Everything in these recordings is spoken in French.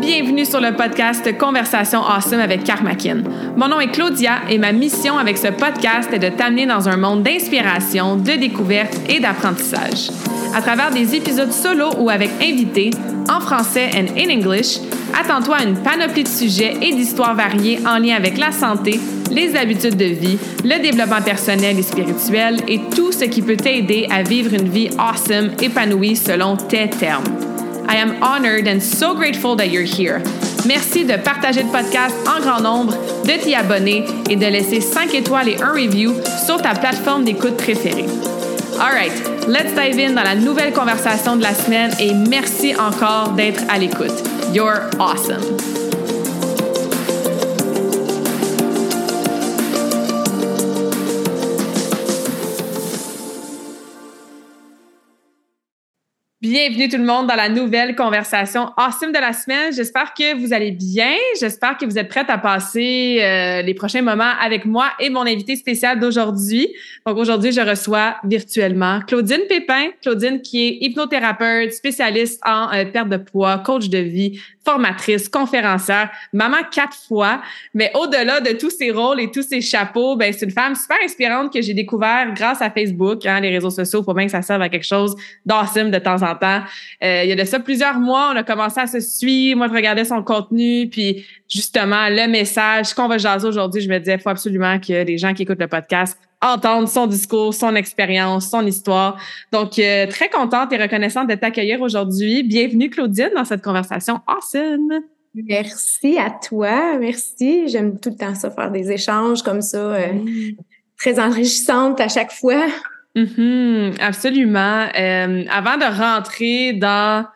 Bienvenue sur le podcast Conversation Awesome avec Karmakin. Mon nom est Claudia et ma mission avec ce podcast est de t'amener dans un monde d'inspiration, de découverte et d'apprentissage. À travers des épisodes solo ou avec invités, en français et en English, attends-toi à une panoplie de sujets et d'histoires variées en lien avec la santé, les habitudes de vie, le développement personnel et spirituel et tout ce qui peut t'aider à vivre une vie awesome, épanouie selon tes termes. I am honored and so grateful that you're here. Merci de partager le podcast en grand nombre, de t'y abonner et de laisser 5 étoiles et un review sur ta plateforme d'écoute préférée. All right, let's dive in dans la nouvelle conversation de la semaine et merci encore d'être à l'écoute. You're awesome. Bienvenue tout le monde dans la nouvelle conversation awesome de la semaine. J'espère que vous allez bien. J'espère que vous êtes prêtes à passer euh, les prochains moments avec moi et mon invité spécial d'aujourd'hui. Donc aujourd'hui, je reçois virtuellement Claudine Pépin. Claudine qui est hypnothérapeute, spécialiste en euh, perte de poids, coach de vie, formatrice, conférencière, maman quatre fois. Mais au-delà de tous ces rôles et tous ces chapeaux, ben c'est une femme super inspirante que j'ai découvert grâce à Facebook, hein, les réseaux sociaux. Faut bien que ça serve à quelque chose d'awesome de temps en temps. Euh, il y a de ça plusieurs mois, on a commencé à se suivre. Moi, je regardais son contenu, puis justement le message qu'on va jaser aujourd'hui, je me disais, faut absolument que les gens qui écoutent le podcast entendre son discours, son expérience, son histoire. Donc, euh, très contente et reconnaissante de t'accueillir aujourd'hui. Bienvenue, Claudine, dans cette conversation awesome. Merci à toi. Merci. J'aime tout le temps ça, faire des échanges comme ça, euh, très enrichissantes à chaque fois. Mm-hmm, absolument. Euh, avant de rentrer dans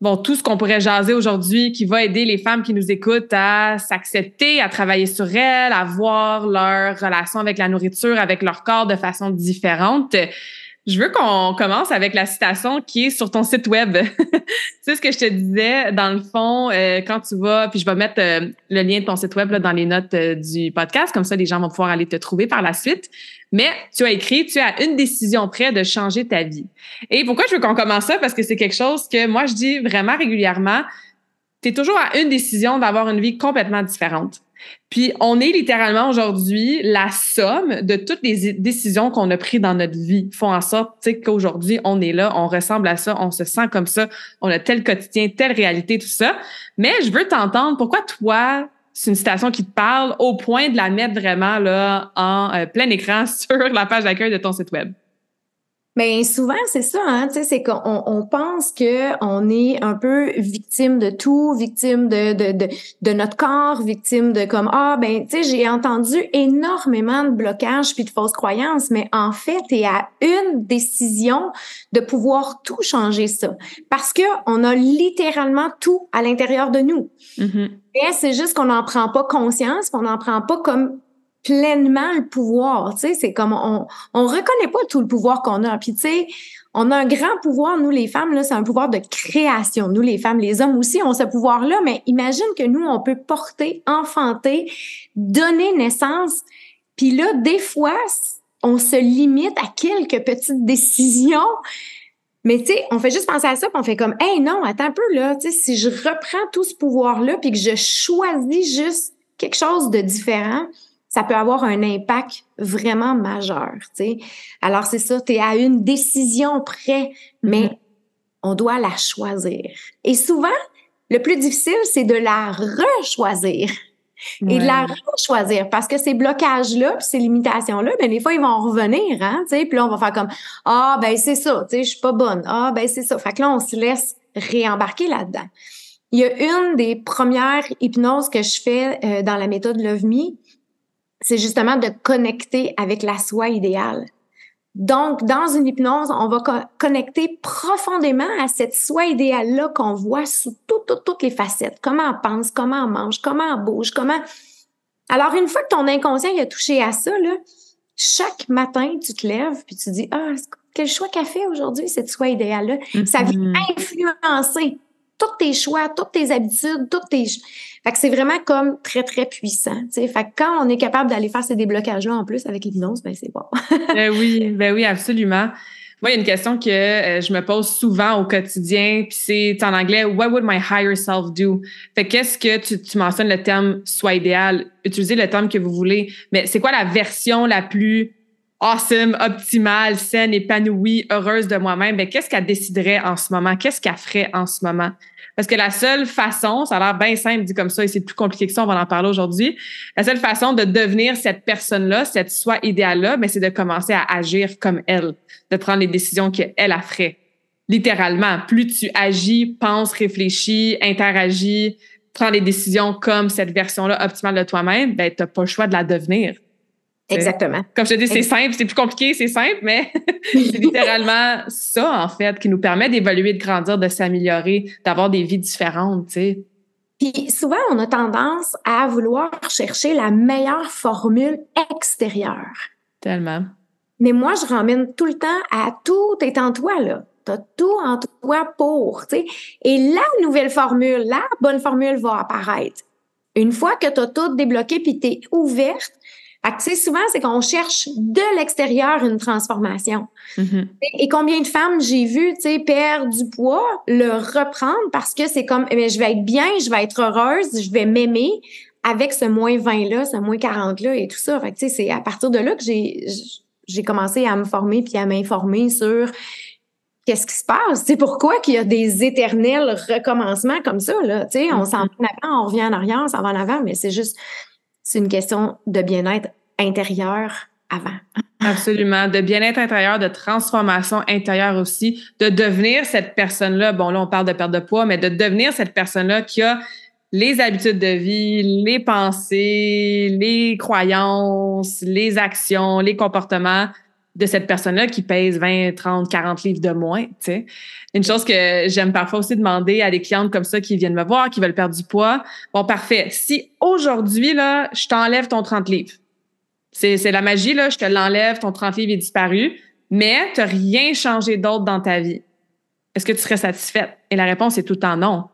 bon, tout ce qu'on pourrait jaser aujourd'hui qui va aider les femmes qui nous écoutent à s'accepter, à travailler sur elles, à voir leur relation avec la nourriture, avec leur corps de façon différente. Je veux qu'on commence avec la citation qui est sur ton site web. c'est ce que je te disais, dans le fond, euh, quand tu vas, puis je vais mettre euh, le lien de ton site web là, dans les notes euh, du podcast, comme ça les gens vont pouvoir aller te trouver par la suite. Mais tu as écrit, tu as une décision près de changer ta vie. Et pourquoi je veux qu'on commence ça? Parce que c'est quelque chose que moi, je dis vraiment régulièrement. Tu es toujours à une décision d'avoir une vie complètement différente. Puis on est littéralement aujourd'hui la somme de toutes les décisions qu'on a prises dans notre vie font en sorte qu'aujourd'hui on est là, on ressemble à ça, on se sent comme ça, on a tel quotidien, telle réalité, tout ça. Mais je veux t'entendre, pourquoi toi, c'est une citation qui te parle au point de la mettre vraiment là en euh, plein écran sur la page d'accueil de ton site web? Bien, souvent, c'est ça, hein, tu sais, c'est qu'on on pense qu'on est un peu victime de tout, victime de, de, de, de notre corps, victime de comme, ah, ben, tu sais, j'ai entendu énormément de blocages puis de fausses croyances, mais en fait, es à une décision de pouvoir tout changer ça. Parce que on a littéralement tout à l'intérieur de nous. Mais c'est juste qu'on n'en prend pas conscience, qu'on n'en prend pas comme pleinement le pouvoir. Tu sais, c'est comme on on reconnaît pas tout le pouvoir qu'on a. Puis tu sais, on a un grand pouvoir nous les femmes là, c'est un pouvoir de création. Nous les femmes, les hommes aussi ont ce pouvoir-là, mais imagine que nous on peut porter, enfanter, donner naissance. Puis là, des fois, on se limite à quelques petites décisions. Mais tu sais, on fait juste penser à ça, puis on fait comme, hey non, attends un peu là, si je reprends tout ce pouvoir-là, puis que je choisis juste quelque chose de différent, ça peut avoir un impact vraiment majeur. sais. Alors, c'est ça, tu es à une décision près, mais mm-hmm. on doit la choisir. Et souvent, le plus difficile, c'est de la rechoisir. Et de la rechoisir parce que ces blocages-là, ces limitations-là, ben des fois ils vont revenir, hein, tu sais, puis là on va faire comme ah ben c'est ça, tu sais, je suis pas bonne, ah ben c'est ça. Fait que là on se laisse réembarquer là-dedans. Il y a une des premières hypnoses que je fais euh, dans la méthode Love Me, c'est justement de connecter avec la soi idéale. Donc, dans une hypnose, on va connecter profondément à cette soi idéale-là qu'on voit sous toutes, toutes, les facettes. Comment on pense, comment on mange, comment on bouge, comment... Alors, une fois que ton inconscient a touché à ça, là, chaque matin, tu te lèves puis tu dis, ah, quel choix qu'a fait aujourd'hui cette soi idéale-là? Ça vient mm-hmm. influencer tous tes choix, toutes tes habitudes, toutes tes... Fait que c'est vraiment comme très, très puissant. Fait que quand on est capable d'aller faire ces déblocages-là en plus avec l'hypnose, ben c'est bon. ben oui, ben oui, absolument. Moi, il y a une question que euh, je me pose souvent au quotidien, puis c'est en anglais What would my higher self do? Fait qu'est-ce que tu, tu mentionnes le terme soit idéal, utilisez le terme que vous voulez, mais c'est quoi la version la plus awesome, optimale, saine, épanouie, heureuse de moi-même? Ben, qu'est-ce qu'elle déciderait en ce moment? Qu'est-ce qu'elle ferait en ce moment? Parce que la seule façon, ça a l'air bien simple dit comme ça, et c'est plus compliqué que ça, on va en parler aujourd'hui. La seule façon de devenir cette personne-là, cette soi idéale-là, mais ben, c'est de commencer à agir comme elle, de prendre les décisions qu'elle a fait. Littéralement, plus tu agis, penses, réfléchis, interagis, prends les décisions comme cette version-là optimale de toi-même, ben, t'as pas le choix de la devenir. Exactement. Comme je te dis, c'est simple, c'est plus compliqué, c'est simple, mais c'est littéralement ça, en fait, qui nous permet d'évoluer, de grandir, de s'améliorer, d'avoir des vies différentes, tu sais. Puis souvent, on a tendance à vouloir chercher la meilleure formule extérieure. Tellement. Mais moi, je ramène tout le temps à tout est en toi, là. T'as tout en toi pour, tu sais. Et la nouvelle formule, la bonne formule va apparaître. Une fois que tu as tout débloqué puis tu es ouverte, fait souvent, c'est qu'on cherche de l'extérieur une transformation. Mm-hmm. et, combien de femmes j'ai vu, tu sais, perdre du poids, le reprendre parce que c'est comme, eh je vais être bien, je vais être heureuse, je vais m'aimer avec ce moins 20-là, ce moins 40-là et tout ça. Fait tu sais, c'est à partir de là que j'ai, j'ai commencé à me former puis à m'informer sur qu'est-ce qui se passe? C'est pourquoi qu'il y a des éternels recommencements comme ça, là. Tu sais, on s'en mm-hmm. va en avant, on revient en arrière, on s'en va en avant, mais c'est juste, c'est une question de bien-être intérieur avant. Absolument. De bien-être intérieur, de transformation intérieure aussi, de devenir cette personne-là. Bon, là, on parle de perte de poids, mais de devenir cette personne-là qui a les habitudes de vie, les pensées, les croyances, les actions, les comportements de cette personne-là qui pèse 20, 30, 40 livres de moins, tu sais. Une chose que j'aime parfois aussi demander à des clientes comme ça qui viennent me voir, qui veulent perdre du poids. Bon, parfait. Si aujourd'hui, là, je t'enlève ton 30 livres, c'est, la magie, là, je te l'enlève, ton 30 livres est disparu, mais tu n'as rien changé d'autre dans ta vie. Est-ce que tu serais satisfaite? Et la réponse est tout le temps non.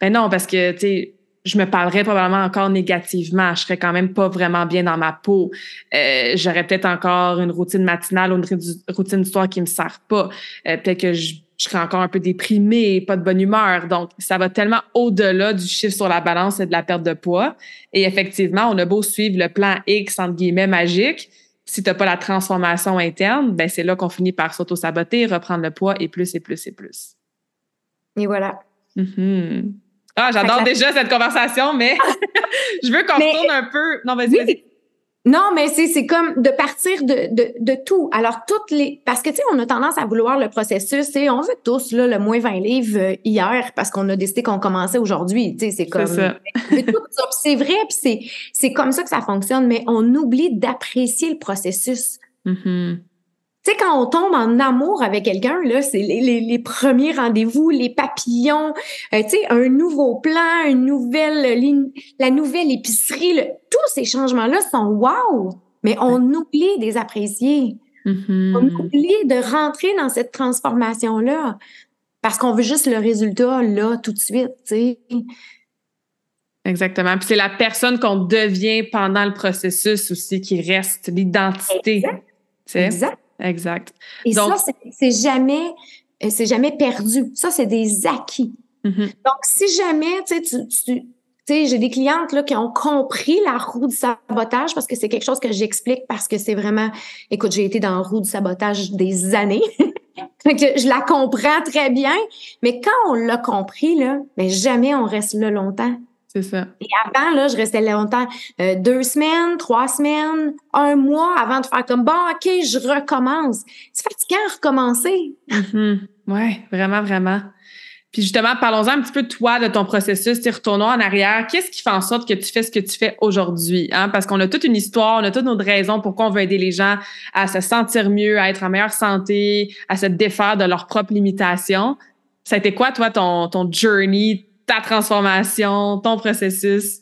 Ben non, parce que, tu sais, je me parlerais probablement encore négativement. Je serais quand même pas vraiment bien dans ma peau. Euh, J'aurais peut-être encore une routine matinale ou une routine du soir qui me sert pas. Euh, peut-être que je, serais encore un peu déprimée, pas de bonne humeur. Donc, ça va tellement au-delà du chiffre sur la balance et de la perte de poids. Et effectivement, on a beau suivre le plan X, entre guillemets, magique. Si tu n'as pas la transformation interne, ben c'est là qu'on finit par s'auto-saboter, reprendre le poids et plus et plus et plus. Et voilà. Mm ah, j'adore déjà cette conversation, mais je veux qu'on retourne un peu. Non, vas-y. non, mais c'est, c'est comme de partir de, de, de, tout. Alors, toutes les. Parce que, tu sais, on a tendance à vouloir le processus. Et on veut tous là, le moins 20 livres euh, hier parce qu'on a décidé qu'on commençait aujourd'hui. Tu sais, c'est comme. C'est, ça. c'est vrai, puis c'est, c'est comme ça que ça fonctionne, mais on oublie d'apprécier le processus. Mm-hmm. Tu sais, quand on tombe en amour avec quelqu'un, là, c'est les, les, les, premiers rendez-vous, les papillons, euh, tu sais, un nouveau plan, une nouvelle ligne, la nouvelle épicerie, tous ces changements-là sont wow! Mais on oublie de les apprécier. Mm-hmm. On oublie de rentrer dans cette transformation-là parce qu'on veut juste le résultat là, tout de suite, tu sais. Exactement. Puis c'est la personne qu'on devient pendant le processus aussi qui reste l'identité. Exact. Exact. Et ça, c'est jamais, euh, c'est jamais perdu. Ça, c'est des acquis. Mm-hmm. Donc, si jamais, tu sais, tu, j'ai des clientes là, qui ont compris la roue du sabotage parce que c'est quelque chose que j'explique parce que c'est vraiment, écoute, j'ai été dans la roue du sabotage des années. je la comprends très bien. Mais quand on l'a compris, là, mais jamais on reste là longtemps. C'est ça. Et avant, là, je restais longtemps, euh, deux semaines, trois semaines, un mois avant de faire comme bon, OK, je recommence. C'est fatigant à recommencer. Mm-hmm. Oui, vraiment, vraiment. Puis justement, parlons-en un petit peu de toi, de ton processus. Retournons en arrière. Qu'est-ce qui fait en sorte que tu fais ce que tu fais aujourd'hui? Hein? Parce qu'on a toute une histoire, on a toutes nos raisons pourquoi on veut aider les gens à se sentir mieux, à être en meilleure santé, à se défaire de leurs propres limitations. Ça a été quoi, toi, ton, ton journey, ta transformation, ton processus?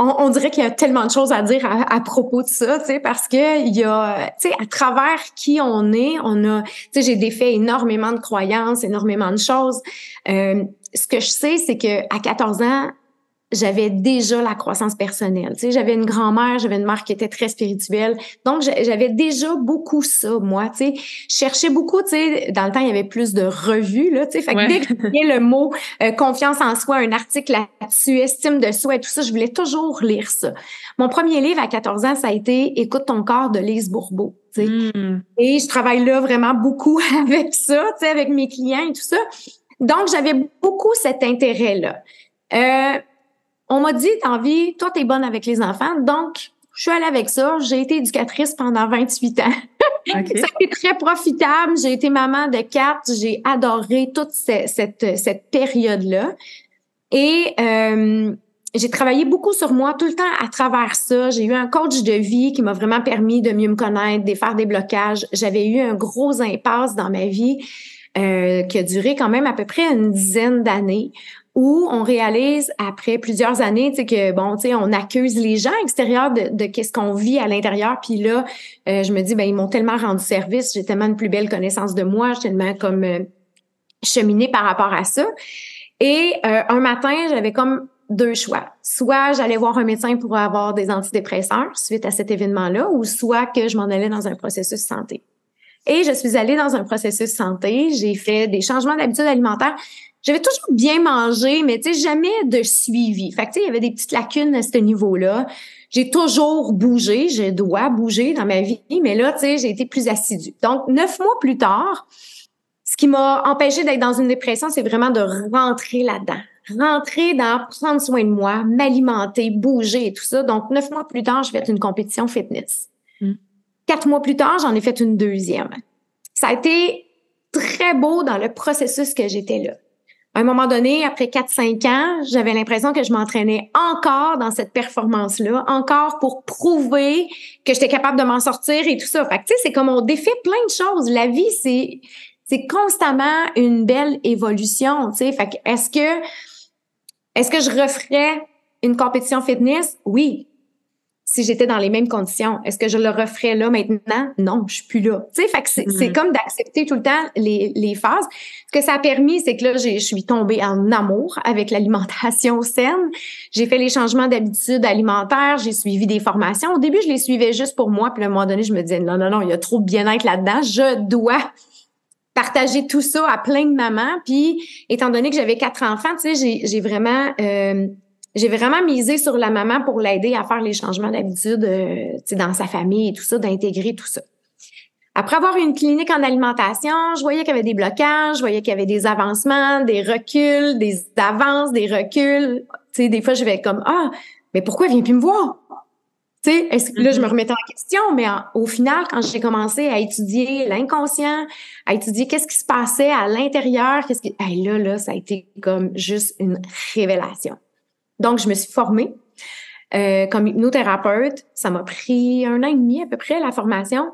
On, dirait qu'il y a tellement de choses à dire à, propos de ça, tu sais, parce que il y a, tu sais, à travers qui on est, on a, tu sais, j'ai défait énormément de croyances, énormément de choses. Euh, ce que je sais, c'est que à 14 ans, j'avais déjà la croissance personnelle. Tu sais, j'avais une grand-mère, j'avais une mère qui était très spirituelle. Donc, j'avais déjà beaucoup ça, moi. Tu sais, je cherchais beaucoup, tu sais, dans le temps, il y avait plus de revues, là, tu sais. Fait que dès que le mot euh, confiance en soi, un article là-dessus, estime de soi et tout ça, je voulais toujours lire ça. Mon premier livre à 14 ans, ça a été Écoute ton corps de Lise Bourbeau. Tu sais. Hmm. Et je travaille là vraiment beaucoup avec ça, tu sais, avec mes clients et tout ça. Donc, j'avais beaucoup cet intérêt-là. Euh, on m'a dit, t'as envie, toi, t'es bonne avec les enfants. Donc, je suis allée avec ça. J'ai été éducatrice pendant 28 ans. ça a été très profitable. J'ai été maman de quatre. J'ai adoré toute cette, cette, période-là. Et euh, j'ai travaillé beaucoup sur moi tout le temps à travers ça. J'ai eu un coach de vie qui m'a vraiment permis de mieux me connaître, de faire des blocages. J'avais eu un gros impasse dans ma vie euh, qui a duré quand même à peu près une dizaine d'années où on réalise après plusieurs années, tu sais que bon, tu sais, on accuse les gens extérieurs de, de qu'est-ce qu'on vit à l'intérieur, puis là, euh, je me dis ben ils m'ont tellement rendu service, j'ai tellement une plus belle connaissance de moi, j'ai tellement comme euh, cheminé par rapport à ça. Et euh, un matin, j'avais comme deux choix. Soit j'allais voir un médecin pour avoir des antidépresseurs suite à cet événement-là, ou soit que je m'en allais dans un processus santé. Et je suis allée dans un processus santé, j'ai fait des changements d'habitude alimentaire j'avais toujours bien mangé, mais tu sais, jamais de suivi. Fait que tu sais, il y avait des petites lacunes à ce niveau-là. J'ai toujours bougé, je dois bouger dans ma vie, mais là, tu sais, j'ai été plus assidue. Donc, neuf mois plus tard, ce qui m'a empêché d'être dans une dépression, c'est vraiment de rentrer là-dedans. Rentrer dans prendre soin de moi, m'alimenter, bouger et tout ça. Donc, neuf mois plus tard, je fait une compétition fitness. Hmm. Quatre mois plus tard, j'en ai fait une deuxième. Ça a été très beau dans le processus que j'étais là à un moment donné, après 4-5 ans, j'avais l'impression que je m'entraînais encore dans cette performance-là, encore pour prouver que j'étais capable de m'en sortir et tout ça. Fait que, tu sais, c'est comme on défait plein de choses. La vie, c'est, c'est constamment une belle évolution, tu sais. Fait est-ce que, est-ce que je referais une compétition fitness? Oui si j'étais dans les mêmes conditions. Est-ce que je le referais là maintenant? Non, je suis plus là. Tu sais, fait que c'est, mm-hmm. comme d'accepter tout le temps les, les phases. Ce que ça a permis, c'est que là, je suis tombée en amour avec l'alimentation saine. J'ai fait les changements d'habitude alimentaire, j'ai suivi des formations. Au début, je les suivais juste pour moi, puis à un moment donné, je me disais, non, non, non, il y a trop de bien-être là-dedans. Je dois partager tout ça à plein de mamans. Puis, étant donné que j'avais quatre enfants, tu sais, j'ai, j'ai vraiment... Euh, j'ai vraiment misé sur la maman pour l'aider à faire les changements d'habitude euh, dans sa famille et tout ça, d'intégrer tout ça. Après avoir eu une clinique en alimentation, je voyais qu'il y avait des blocages, je voyais qu'il y avait des avancements, des reculs, des avances, des reculs. Tu sais, des fois, je vais comme ah, mais pourquoi vient plus me voir Tu sais, là, je me mm-hmm. remettais en question, mais au final, quand j'ai commencé à étudier l'inconscient, à étudier qu'est-ce qui se passait à l'intérieur, qu'est-ce qui, hey, là, là, ça a été comme juste une révélation. Donc, je me suis formée euh, comme hypnothérapeute. Ça m'a pris un an et demi à peu près la formation.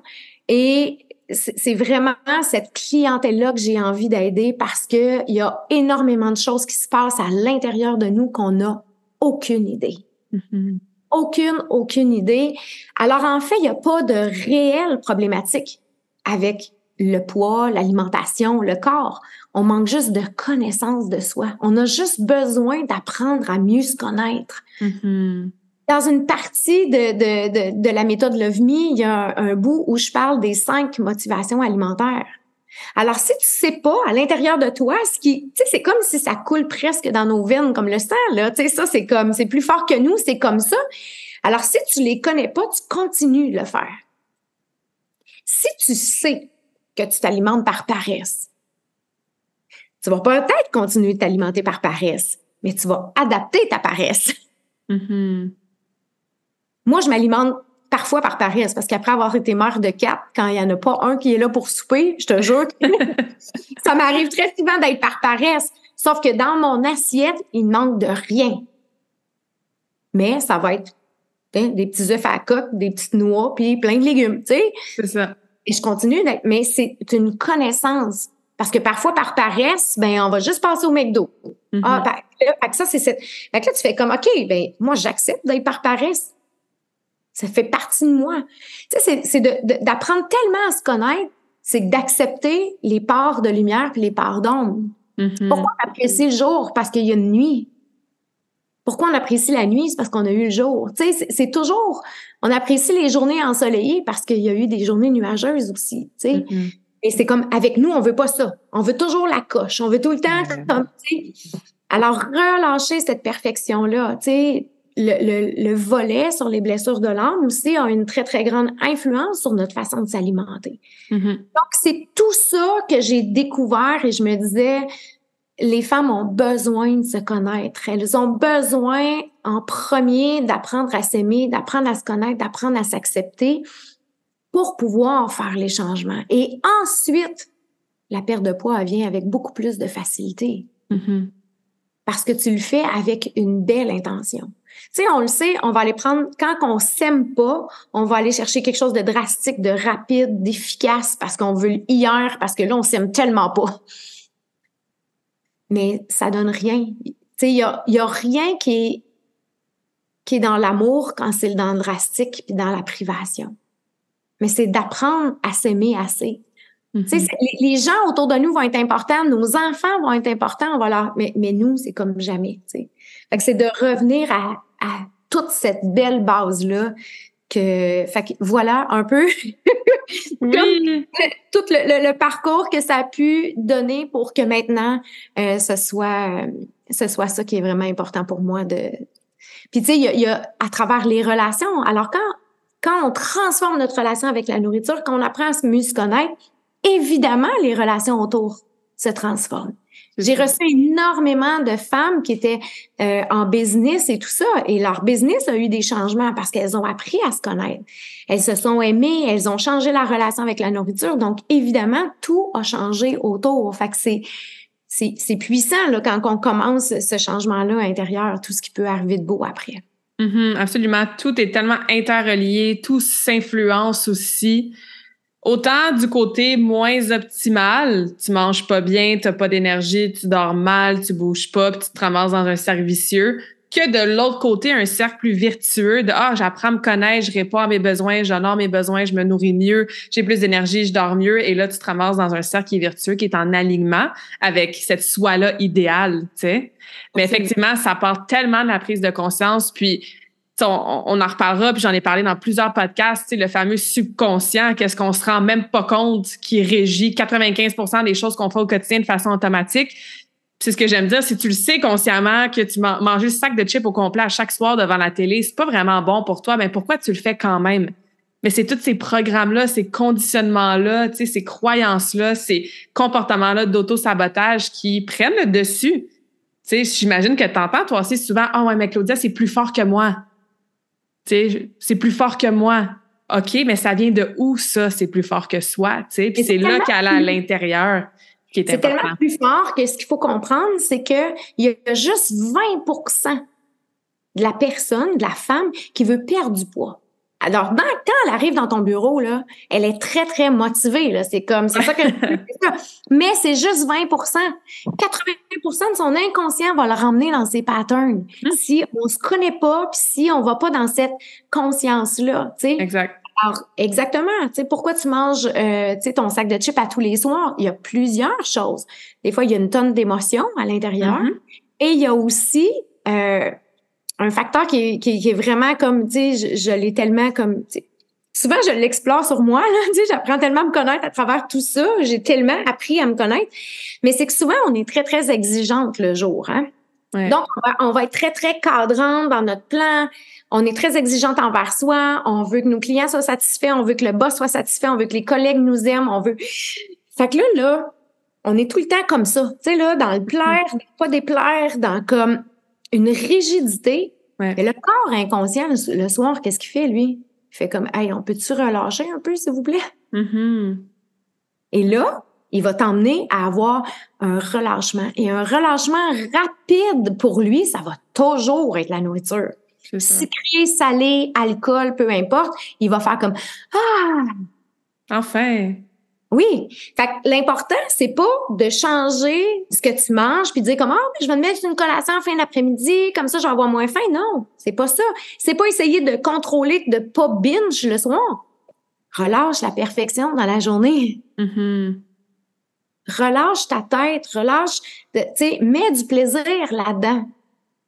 Et c'est vraiment cette clientèle-là que j'ai envie d'aider parce qu'il y a énormément de choses qui se passent à l'intérieur de nous qu'on n'a aucune idée. Mm-hmm. Aucune, aucune idée. Alors, en fait, il n'y a pas de réelle problématique avec le poids, l'alimentation, le corps. On manque juste de connaissance de soi. On a juste besoin d'apprendre à mieux se connaître. Mm-hmm. Dans une partie de, de, de, de la méthode Love Me, il y a un, bout où je parle des cinq motivations alimentaires. Alors, si tu sais pas à l'intérieur de toi, ce qui, tu sais, c'est comme si ça coule presque dans nos veines, comme le sang, là. Tu sais, ça, c'est comme, c'est plus fort que nous, c'est comme ça. Alors, si tu les connais pas, tu continues de le faire. Si tu sais que tu t'alimentes par paresse. Tu vas peut-être continuer de t'alimenter par paresse, mais tu vas adapter ta paresse. Mm-hmm. Moi, je m'alimente parfois par paresse, parce qu'après avoir été mère de quatre, quand il n'y en a pas un qui est là pour souper, je te jure que ça m'arrive très souvent d'être par paresse. Sauf que dans mon assiette, il ne manque de rien. Mais ça va être hein, des petits œufs à la coque, des petites noix, puis plein de légumes, tu sais. C'est ça. Et je continue d'être, mais c'est une connaissance. Parce que parfois, par paresse, ben, on va juste passer au McDo. Mm-hmm. Ah, ben, ça, c'est cette. Là, tu fais comme, OK, ben, moi, j'accepte d'être par paresse. Ça fait partie de moi. Tu sais, c'est d'apprendre tellement à se connaître, c'est d'accepter les parts de lumière puis les parts d'ombre. Mm-hmm. Pourquoi apprécier le jour? Parce qu'il y a une nuit. Pourquoi on apprécie la nuit? C'est parce qu'on a eu le jour. Tu sais, c'est toujours, on apprécie les journées ensoleillées parce qu'il y a eu des journées nuageuses aussi, tu sais. Mm-hmm. Et c'est comme, avec nous, on veut pas ça. On veut toujours la coche. On veut tout le temps, comme, Alors, relâcher cette perfection-là, tu sais, le, le, volet sur les blessures de l'âme aussi a une très, très grande influence sur notre façon de s'alimenter. Mm-hmm. Donc, c'est tout ça que j'ai découvert et je me disais, les femmes ont besoin de se connaître. Elles ont besoin, en premier, d'apprendre à s'aimer, d'apprendre à se connaître, d'apprendre à s'accepter pour pouvoir faire les changements. Et ensuite, la perte de poids vient avec beaucoup plus de facilité. Mm-hmm. Parce que tu le fais avec une belle intention. Tu sais, on le sait, on va aller prendre, quand on s'aime pas, on va aller chercher quelque chose de drastique, de rapide, d'efficace, parce qu'on veut hier, parce que là, on s'aime tellement pas. Mais ça donne rien. Tu sais, il y a, y a rien qui est, qui est dans l'amour quand c'est dans le drastique puis dans la privation. Mais c'est d'apprendre à s'aimer assez. Mm-hmm. les, gens autour de nous vont être importants, nos enfants vont être importants, leur... mais, mais nous, c'est comme jamais. Fait que c'est de revenir à, à toute cette belle base-là que, fait que voilà un peu. Tout le, parcours que ça a pu donner pour que maintenant euh, ce soit ce soit ça qui est vraiment important pour moi de puis tu sais il y a, à travers les relations alors quand quand on transforme notre relation avec la nourriture quand on apprend à se mieux se connaître évidemment les relations autour se transforment j'ai reçu énormément de femmes qui étaient euh, en business et tout ça, et leur business a eu des changements parce qu'elles ont appris à se connaître. Elles se sont aimées, elles ont changé la relation avec la nourriture, donc évidemment, tout a changé autour. Fait que c'est c'est puissant là, quand on commence ce changement-là intérieur, tout ce qui peut arriver de beau après. Mm-hmm, absolument. Tout est tellement interrelié, tout s'influence aussi. Autant du côté moins optimal, tu manges pas bien, tu pas d'énergie, tu dors mal, tu bouges pas, puis tu te ramasses dans un cercle vicieux, que de l'autre côté, un cercle plus vertueux de Ah, j'apprends à me connaître, je réponds à mes besoins, j'honore mes besoins, je me nourris mieux, j'ai plus d'énergie, je dors mieux. Et là, tu te ramasses dans un cercle qui est vertueux, qui est en alignement avec cette soi-là idéale, tu sais. Mais effectivement, ça part tellement de la prise de conscience. Puis on, en reparlera, puis j'en ai parlé dans plusieurs podcasts, le fameux subconscient, qu'est-ce qu'on se rend même pas compte qui régit 95% des choses qu'on fait au quotidien de façon automatique. C'est ce que j'aime dire, si tu le sais consciemment que tu manges le sac de chips au complet à chaque soir devant la télé, c'est pas vraiment bon pour toi, mais pourquoi tu le fais quand même? Mais c'est tous ces programmes-là, ces conditionnements-là, ces croyances-là, ces comportements-là d'auto-sabotage qui prennent le dessus. J'imagine que tu entends toi aussi souvent, « Ah ouais, mais Claudia, c'est plus fort que moi. » c'est plus fort que moi. OK, mais ça vient de où ça, c'est plus fort que soi, tu Puis c'est là qu'elle a à l'intérieur qui est, C'est tellement plus fort que ce qu'il faut comprendre, c'est qu'il y a juste 20% de la personne, de la femme, qui veut perdre du poids. Alors, quand elle arrive dans ton bureau, là, elle est très, très motivée. Là. C'est comme, c'est ça que Mais c'est juste 20% 80% de son inconscient va le ramener dans ses patterns. Hum. Si on se connaît pas, puis si on va pas dans cette conscience-là, tu sais. Exact. Alors, exactement. Tu sais, pourquoi tu manges euh, tu sais, ton sac de chips à tous les soirs? Il y a plusieurs choses. Des fois, il y a une tonne d'émotions à l'intérieur. Mm-hmm. Et il y a aussi... Euh, un facteur qui est, qui, est vraiment comme, tu sais, je, l'ai tellement comme, souvent je l'explore sur moi, là, tu sais, j'apprends tellement à me connaître à travers tout ça, j'ai tellement appris à me connaître, mais c'est que souvent on est très, très exigeante le jour, hein. Donc, on va, être très, très cadrant dans notre plan. On est très exigeante envers soi. On veut que nos clients soient satisfaits. On veut que le boss soit satisfait. On veut que les collègues nous aiment. On veut. Fait que là, là, on est tout le temps comme ça. Tu sais, là, dans le plaire, pas déplaire, dans comme une rigidité. Mais le corps inconscient, le, soir, qu'est-ce qu'il fait, lui? Il fait comme, hey, on peut-tu relâcher un peu, s'il vous plaît? Mm-hmm. Et là, il va t'emmener à avoir un relâchement. Et un relâchement rapide pour lui, ça va toujours être la nourriture. Sucré, salé, alcool, peu importe, il va faire comme Ah! Enfin! Oui. Fait que l'important, c'est pas de changer ce que tu manges puis de dire comme, ah, je vais me mettre une collation en fin d'après-midi, comme ça, je vais avoir moins faim. Non, c'est pas ça. C'est pas essayer de contrôler, de pas binge le soir. Relâche la perfection dans la journée. Mm-hmm. Relâche ta tête, relâche, tu sais, mets du plaisir là-dedans.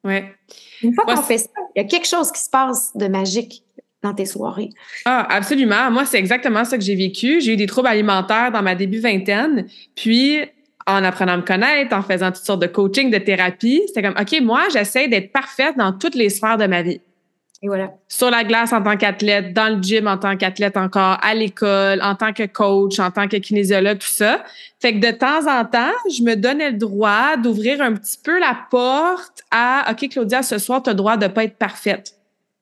Ouais. Une fois qu'on fait ça, il y a quelque chose qui se passe de magique dans tes soirées. Ah, absolument. Moi, c'est exactement ça que j'ai vécu. J'ai eu des troubles alimentaires dans ma début vingtaine. Puis, en apprenant à me connaître, en faisant toutes sortes de coaching, de thérapie, c'était comme, OK, moi, j'essaie d'être parfaite dans toutes les sphères de ma vie. Et voilà. Sur la glace en tant qu'athlète, dans le gym en tant qu'athlète encore, à l'école, en tant que coach, en tant que kinésiologue, tout ça. Fait que de temps en temps, je me donnais le droit d'ouvrir un petit peu la porte à OK, Claudia, ce soir, tu as le droit de pas être parfaite.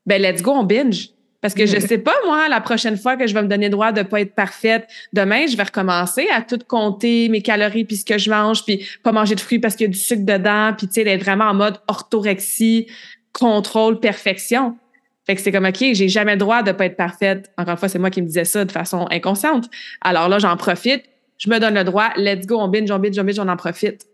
Ben, let's go, on binge. Parce que je sais pas, moi, la prochaine fois que je vais me donner le droit de pas être parfaite, demain, je vais recommencer à tout compter mes calories puis ce que je mange puis pas manger de fruits parce qu'il y a du sucre dedans puis tu sais d'être vraiment en mode orthorexie, contrôle, perfection. Fait que c'est comme OK, j'ai jamais le droit de pas être parfaite. Encore une fois, c'est moi qui me disais ça de façon inconsciente. Alors là, j'en profite, je me donne le droit, let's go, on binge, on binge, on binge, on en profite.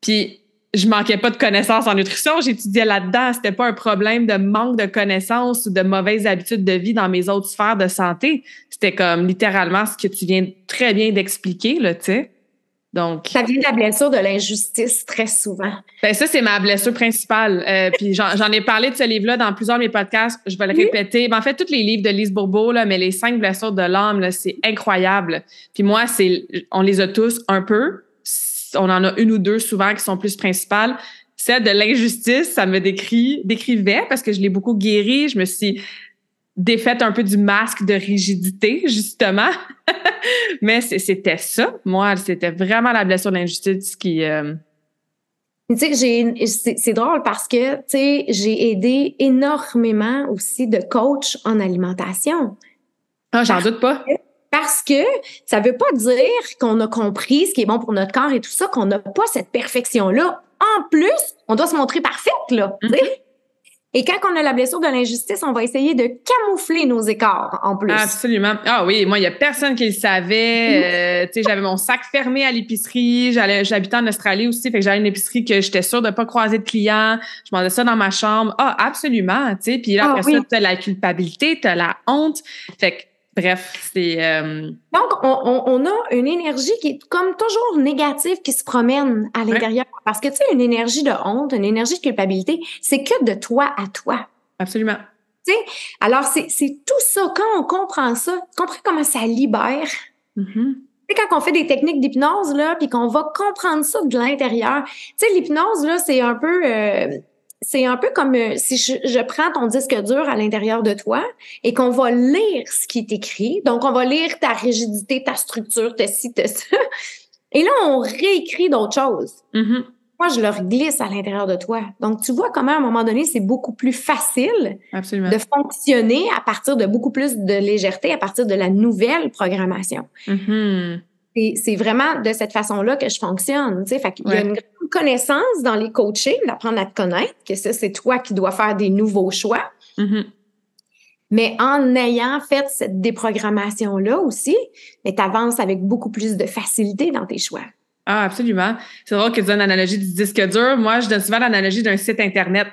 Puis je manquais pas de connaissances en nutrition, j'étudiais là-dedans. C'était pas un problème de manque de connaissances ou de mauvaises habitudes de vie dans mes autres sphères de santé. C'était comme littéralement ce que tu viens très bien d'expliquer, là, tu sais. Donc, ça vient de la blessure de l'injustice très souvent. Ben ça, c'est ma blessure principale. Euh, puis j'en ai parlé de ce livre-là dans plusieurs de mes podcasts. Je vais le répéter. Ben, en fait, tous les livres de Lise Bourbeau, là, mais les cinq blessures de l'âme, c'est incroyable. Puis moi, c'est, on les a tous un peu on en a une ou deux souvent qui sont plus principales. Celle de l'injustice, ça me décrit, décrivait parce que je l'ai beaucoup guéri. Je me suis défaite un peu du masque de rigidité, justement. Mais c'était ça. Moi, c'était vraiment la blessure de l'injustice qui. Euh, tu sais, c'est drôle parce que, tu sais, j'ai aidé énormément aussi de coachs en alimentation. Ah, j'en doute pas. Parce que ça veut pas dire qu'on a compris ce qui est bon pour notre corps et tout ça, qu'on n'a pas cette perfection-là. En plus, on doit se montrer parfaite, là. Mm-hmm. Et quand on a la blessure de l'injustice, on va essayer de camoufler nos écarts en plus. Absolument. Ah oui, moi, il y a personne qui le savait. Euh, tu sais, j'avais mon sac fermé à l'épicerie. J'allais, j'habitais en Australie aussi, fait que j'avais une épicerie que j'étais sûre de pas croiser de clients. Je mandais ça dans ma chambre. Ah, absolument, tu sais. Puis là, ah après ça, t'as la culpabilité, t'as la honte. Fait que Bref, c'est. Euh, Donc, on, a une énergie qui est comme toujours négative qui se promène à l'intérieur. Parce que, tu sais, une énergie de honte, une énergie de culpabilité, c'est que de toi à toi. Absolument. Tu sais, alors c'est tout ça. Quand on comprend ça, comprends comment ça libère. Mm-hmm. Tu sais, quand on fait des techniques d'hypnose, là, puis qu'on va comprendre ça de l'intérieur. Tu sais, l'hypnose, là, c'est un peu. Euh, c'est un peu comme euh, si je, prends ton disque dur à l'intérieur de toi et qu'on va lire ce qui est écrit. Donc, on va lire ta rigidité, ta structure, ta ci, ta ça. Et là, on réécrit d'autres choses. Mm-hmm. Moi, je leur glisse à l'intérieur de toi. Donc, tu vois comment, à un moment donné, c'est beaucoup plus facile de fonctionner à partir de beaucoup plus de légèreté, à partir de la nouvelle programmation. Mm-hmm c'est vraiment de cette façon-là que je fonctionne. Tu sais, fait qu'il y a une grande connaissance dans les coachings, d'apprendre à te connaître, que ça, c'est toi qui dois faire des nouveaux choix. Mm-hmm. Mais en ayant fait cette déprogrammation-là aussi, tu avances avec beaucoup plus de facilité dans tes choix. Ah, absolument. C'est drôle que tu donnes l'analogie du disque dur. Moi, je donne souvent l'analogie d'un site Internet.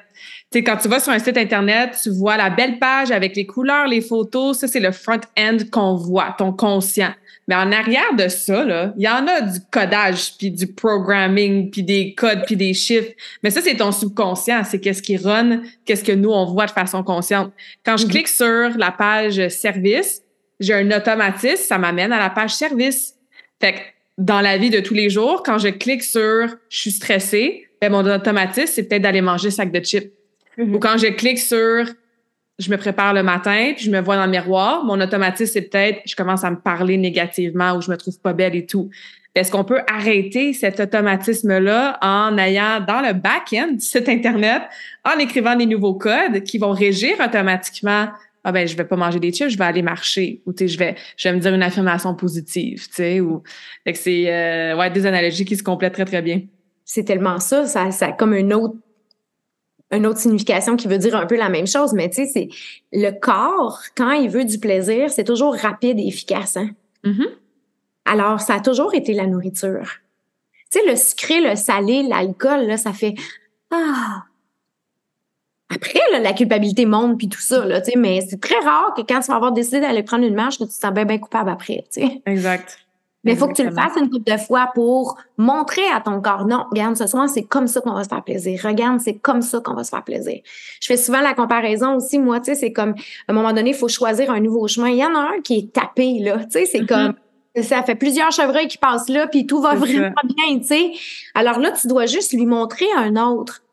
Tu sais, quand tu vas sur un site Internet, tu vois la belle page avec les couleurs, les photos. Ça, c'est le front-end qu'on voit, ton conscient. Mais en arrière de ça, là, il y en a du codage, puis du programming, puis des codes, puis des chiffres. Mais ça, c'est ton subconscient. C'est qu'est-ce qui run, qu'est-ce que nous, on voit de façon consciente. Quand je mhm. clique sur la page service, j'ai un automatisme, ça m'amène à la page service. Fait que dans la vie de tous les jours, quand je clique sur je suis stressé, ben mon automatisme, c'est peut-être d'aller manger sac de chips. Mhm. Ou quand je clique sur je me prépare le matin, puis je me vois dans le miroir, mon automatisme, c'est peut-être, je commence à me parler négativement ou je me trouve pas belle et tout. Est-ce qu'on peut arrêter cet automatisme-là en ayant dans le back-end du site Internet, en écrivant des nouveaux codes qui vont régir automatiquement ah ben je vais pas manger des chips, je vais aller marcher ou tu je vais je vais me dire une affirmation positive, tu sais ou c'est euh, ouais des analogies qui se complètent très très bien. C'est tellement ça, ça ça comme une autre une autre signification qui veut dire un peu la même chose, mais tu sais, c'est le corps, quand il veut du plaisir, c'est toujours rapide et efficace. Hein? Mm-hmm. Alors, ça a toujours été la nourriture. Tu sais, le sucré, le salé, l'alcool, là, ça fait Ah! Après, la culpabilité monte puis tout ça, là, tu sais, mais c'est très rare que quand tu vas avoir décidé d'aller prendre une marche, que tu te sens bien, bien coupable après, tu sais. Exact. Mais il faut que tu le fasses une couple de fois pour montrer à ton corps, non, regarde, ce soir, c'est comme ça qu'on va se faire plaisir. Regarde, c'est comme ça qu'on va se faire plaisir. Je fais souvent la comparaison aussi, moi, tu sais, c'est comme, à un moment donné, il faut choisir un nouveau chemin. Il y en a un qui est tapé, là, tu sais, c'est mm-hmm. comme, ça fait plusieurs chevreuils qui passent là, puis tout va vraiment bien, tu sais. Alors là, tu dois juste lui montrer un autre.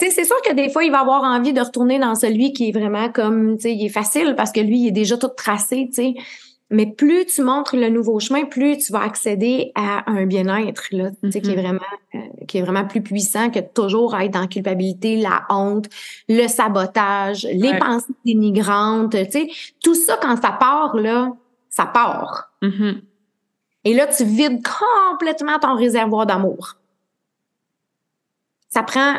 c'est sûr que des fois, il va avoir envie de retourner dans celui qui est vraiment comme, tu sais, il est facile parce que lui, il est déjà tout tracé, tu sais. Mais plus tu montres le nouveau chemin, plus tu vas accéder à un bien-être, là, tu sais, qui est mm-hmm. vraiment, euh, qui est vraiment plus puissant que toujours être dans la culpabilité, la honte, le sabotage, les pensées dénigrantes, tu sais. Tout ça, quand ça part, là, ça part. Mm-hmm. Et là, tu vides complètement ton réservoir d'amour. Ça prend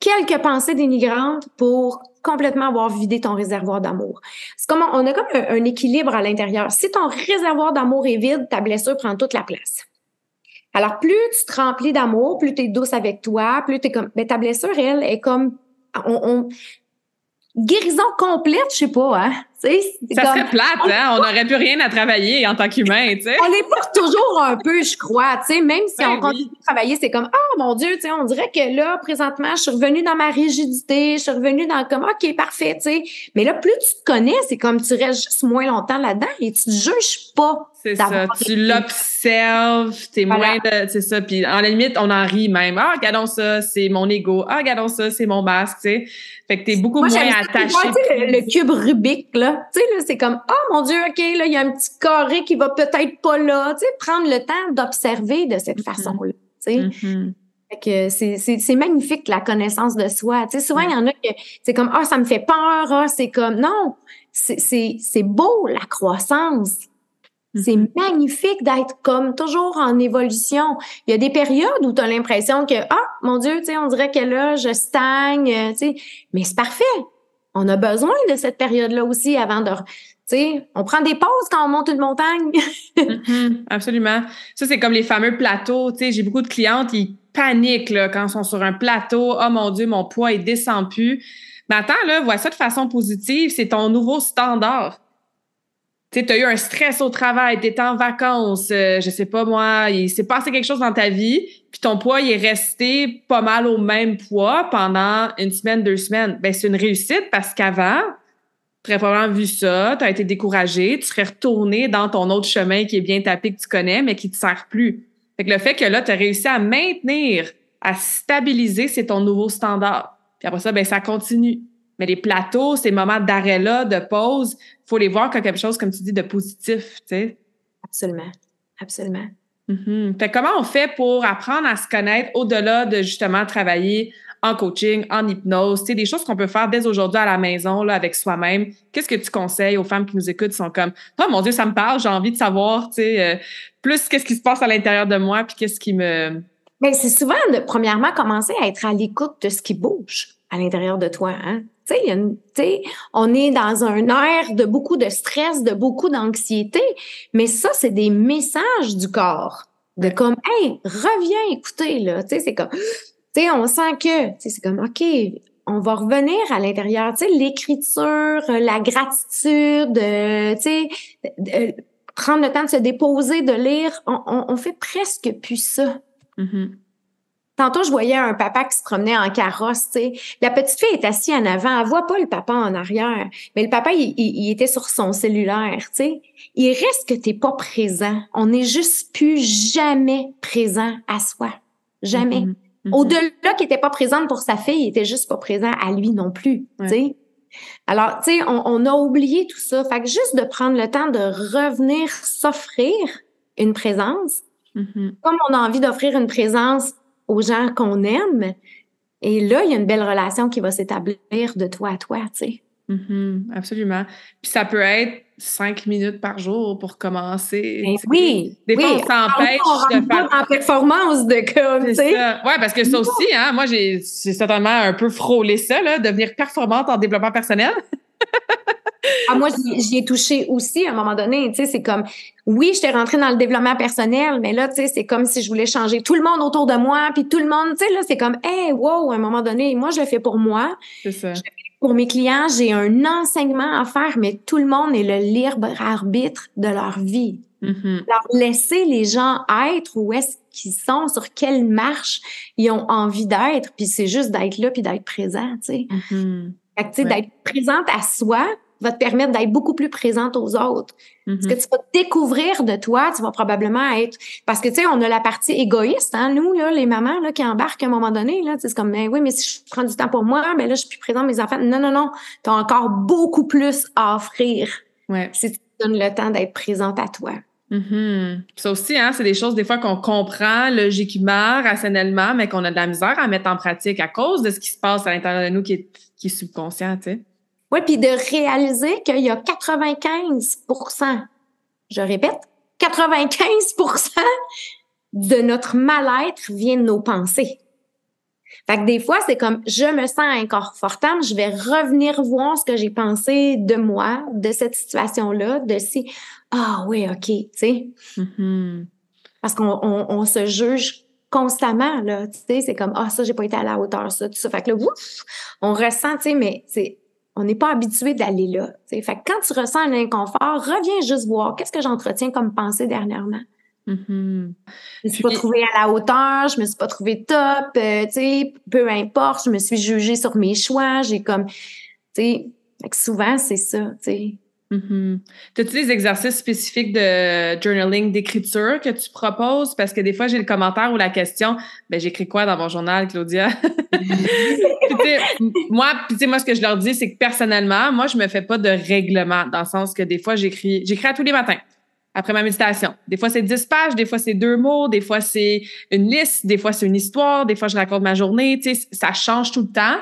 quelques pensées dénigrantes pour complètement avoir vidé ton réservoir d'amour. C'est comme on a comme un, équilibre à l'intérieur. Si ton réservoir d'amour est vide, ta blessure prend toute la place. Alors plus tu te remplis d'amour, plus tu es douce avec toi, plus tu es comme mais ta blessure elle est comme on, guérison complète, je sais pas, hein. ça serait plate, hein? On n'aurait plus rien à travailler en tant qu'humain, tu sais. On est pas toujours un peu, je crois, tu sais. Même si ben on continue de travailler, c'est comme, oh mon Dieu, tu sais, on dirait que là, présentement, je suis revenue dans ma rigidité, je suis revenue dans comme, OK, parfait, tu sais. Mais là, plus tu te connais, c'est comme tu restes juste moins longtemps là-dedans et tu te juges pas. C'est ça. Tu l'observes, t'es moins de, c'est ça. Puis en la limite, on en rit même. Ah, regardons ça, c'est mon ego. Ah, regardons ça, c'est mon masque, tu sais. Fait que t'es beaucoup moins attaché. le, le, cube Rubik, là. Tu sais, là, c'est comme, oh mon Dieu, OK, là, il y a un petit carré qui va peut-être pas là. Tu sais, prendre le temps d'observer de cette mm-hmm. façon-là. Tu sais. Mm-hmm. Fait que c'est magnifique la connaissance de soi. Tu sais, souvent, il y en a que c'est comme Ah, ça me fait peur, ah, c'est comme non, c'est beau la croissance. C'est mm-hmm. magnifique d'être comme toujours en évolution. Il y a des périodes où tu as l'impression que ah mon dieu, tu sais, on dirait que là je stagne, euh, tu sais, mais c'est parfait. On a besoin de cette période-là aussi avant de tu sais, on prend des pauses quand on monte une montagne. Mm-hmm. absolument. Ça c'est comme les fameux plateaux, tu sais, j'ai beaucoup de clientes qui paniquent là, quand ils sont sur un plateau, oh mon dieu, mon poids il descend plus. Mais attends là, vois ça de façon positive, c'est ton nouveau standard tu as eu un stress au travail, tu étais en vacances, euh, je sais pas moi, il s'est passé quelque chose dans ta vie, puis ton poids il est resté pas mal au même poids pendant une semaine, deux semaines. Ben c'est une réussite parce qu'avant, tu aurais probablement vu ça, tu as été découragé, tu serais retourné dans ton autre chemin qui est bien tapé que tu connais mais qui te sert plus. Fait le fait que là tu as réussi à maintenir, à stabiliser, c'est ton nouveau standard. Puis après ça ben ça continue. Mais les plateaux, ces moments d'arrêt-là, de pause, faut les voir comme quelque chose, comme tu dis, de positif, tu sais. Absolument. Absolument. Mm-hmm. Fait comment on fait pour apprendre à se connaître au-delà de justement travailler en coaching, en hypnose, tu sais, des choses qu'on peut faire dès aujourd'hui à la maison, là, avec soi-même. Qu'est-ce que tu conseilles aux femmes qui nous écoutent, sont comme, oh mon Dieu, ça me parle, j'ai envie de savoir, tu sais, euh, plus qu'est-ce qui se passe à l'intérieur de moi, puis qu'est-ce qui me... Bien, c'est souvent, de, premièrement, commencer à être à l'écoute de ce qui bouge à l'intérieur de toi, hein? Tu sais, on est dans un air de beaucoup de stress, de beaucoup d'anxiété, mais ça, c'est des messages du corps. De comme, hey, reviens écouter, là. Tu sais, c'est comme, tu sais, on sent que, tu sais, c'est comme, OK, on va revenir à l'intérieur, tu sais, l'écriture, la gratitude, euh, tu sais, prendre le temps de se déposer, de lire, on, on, fait presque plus ça. Mm-hmm. Tantôt, je voyais un papa qui se promenait en carrosse, tu sais. La petite fille est assise en avant, elle voit pas le papa en arrière. Mais le papa, il, était sur son cellulaire, tu sais. Il reste que t'es pas présent. On n'est juste plus jamais présent à soi. Jamais. Mm-hmm. Mm-hmm. Au-delà qu'il était pas présent pour sa fille, il était juste pas présent à lui non plus, tu sais. Alors, tu sais, on, a oublié tout ça. Fait que juste de prendre le temps de revenir s'offrir une présence, mm-hmm. comme on a envie d'offrir une présence aux gens qu'on aime. Et là, il y a une belle relation qui va s'établir de toi à toi, tu sais. Mm-hmm, absolument. Puis ça peut être cinq minutes par jour pour commencer. Ben oui. Des fois, on s'empêche de faire. En performance de comme, tu sais. Ouais, parce que ça aussi, hein, moi, j'ai certainement un peu frôlé ça, là, devenir performante en développement personnel. ah, moi, j'y ai touché aussi à un moment donné. Tu sais, c'est comme, oui, j'étais rentrée dans le développement personnel, mais là, tu sais, c'est comme si je voulais changer tout le monde autour de moi, puis tout le monde, tu sais, là, c'est comme, hey, wow, à un moment donné, moi, je le fais pour moi. C'est ça. Je le fais pour mes clients, j'ai un enseignement à faire, mais tout le monde est le libre arbitre de leur vie. Leur laisser les gens être où est-ce qu'ils sont, sur quelle marche ils ont envie d'être, puis c'est juste d'être là puis d'être présent, tu sais. Mhm. Ouais. d'être présente à soi va te permettre d'être beaucoup plus présente aux autres. Mhm. Ce que tu vas découvrir de toi, tu vas probablement être... Parce que, tu sais, on a la partie égoïste, hein, nous, là, les mamans là, qui embarquent à un moment donné. Là, c'est comme, ben oui, mais si je prends du temps pour moi, ben là, je suis plus présente mes enfants. Non, non, non. Tu as encore beaucoup plus à offrir Ouais. si tu donnes le temps d'être présente à toi. Mhm. Ça aussi, hein, c'est des choses des fois qu'on comprend logiquement, rationnellement, mais qu'on a de la misère à mettre en pratique à cause de ce qui se passe à l'intérieur de nous qui est, qui est subconscient, tu sais. Oui, puis de réaliser qu'il y a 95% je répète, 95% de notre mal-être vient de nos pensées. Fait que des fois, c'est comme je me sens inconfortable, je vais revenir voir ce que j'ai pensé de moi, de cette situation-là, de si ah oui, OK, tu sais, Mhm. parce qu'on on, on se juge constamment là, tu sais, c'est comme ah ça j'ai pas été à la hauteur ça tout ça. Fait que là ouf, on ressent, tu sais, mais c'est on n'est pas habitué d'aller là. Fait que quand tu ressens un inconfort, reviens juste voir qu'est-ce que j'entretiens comme pensée dernièrement. Mhm. Je me suis pas trouvée à la hauteur, je me suis pas trouvée top, euh, tu sais, peu importe, je me suis jugée sur mes choix, j'ai comme, tu sais, souvent c'est ça, tu sais. Mhm. T'as-tu des exercices spécifiques de journaling, d'écriture que tu proposes? Parce que des fois, j'ai le commentaire ou la question, ben, j'écris quoi dans mon journal, Claudia? Puis, moi, puis, moi, ce que je leur dis, c'est que personnellement, moi, je me fais pas de règlement, dans le sens que des fois, j'écris, j'écris à tous les matins, après ma méditation. Des fois, c'est 10 pages, des fois, c'est deux mots, des fois, c'est une liste, des fois, c'est une histoire, des fois, je raconte ma journée, tu sais, ça change tout le temps.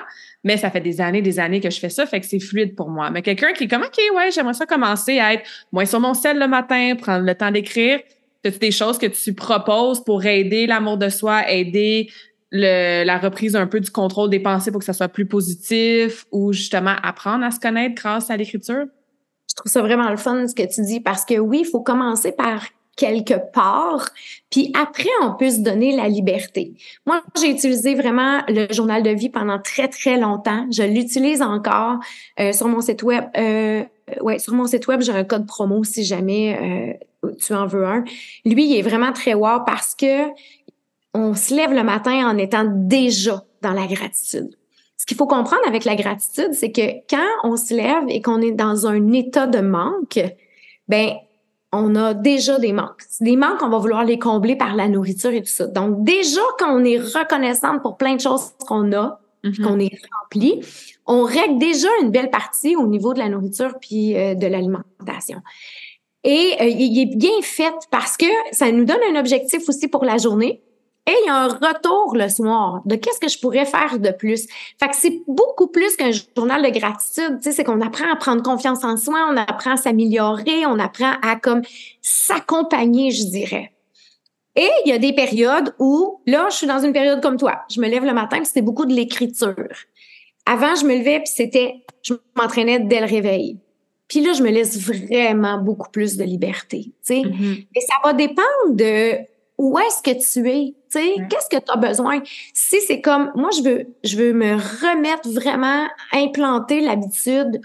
Mais ça fait des années, des années que je fais ça, fait que c'est fluide pour moi. Mais quelqu'un qui est comme, OK, ouais, j'aimerais ça commencer à être moins sur mon sel le matin, prendre le temps d'écrire. As-tu des choses que tu proposes pour aider l'amour de soi, aider la reprise un peu du contrôle des pensées pour que ça soit plus positif ou justement apprendre à se connaître grâce à l'écriture? Je trouve ça vraiment le fun ce que tu dis parce que oui, il faut commencer par quelque part, puis après on peut se donner la liberté. Moi, j'ai utilisé vraiment le journal de vie pendant très très longtemps. Je l'utilise encore euh, sur mon site web. Euh, ouais, sur mon site web, j'ai un code promo si jamais euh, tu en veux un. Lui, il est vraiment très wow parce que on se lève le matin en étant déjà dans la gratitude. Ce qu'il faut comprendre avec la gratitude, c'est que quand on se lève et qu'on est dans un état de manque, ben on a déjà des manques. Des manques, on va vouloir les combler par la nourriture et tout ça. Donc déjà quand on est reconnaissante pour plein de choses qu'on a, Mhm. qu'on est rempli, on règle déjà une belle partie au niveau de la nourriture puis euh, de l'alimentation. Et euh, il est bien fait parce que ça nous donne un objectif aussi pour la journée. Et il y a un retour le soir de qu'est-ce que je pourrais faire de plus? Fait que c'est beaucoup plus qu'un journal de gratitude. Tu sais, c'est qu'on apprend à prendre confiance en soi, on apprend à s'améliorer, on apprend à comme s'accompagner, je dirais. Et il y a des périodes où, là, je suis dans une période comme toi. Je me lève le matin, puis c'était beaucoup de l'écriture. Avant, je me levais, puis c'était, je m'entraînais dès le réveil. Puis là, je me laisse vraiment beaucoup plus de liberté. Tu sais, et ça va dépendre de où est-ce que tu es, tu sais, Ouais. qu'est-ce que tu as besoin? Si c'est comme moi je veux je veux me remettre vraiment implanter l'habitude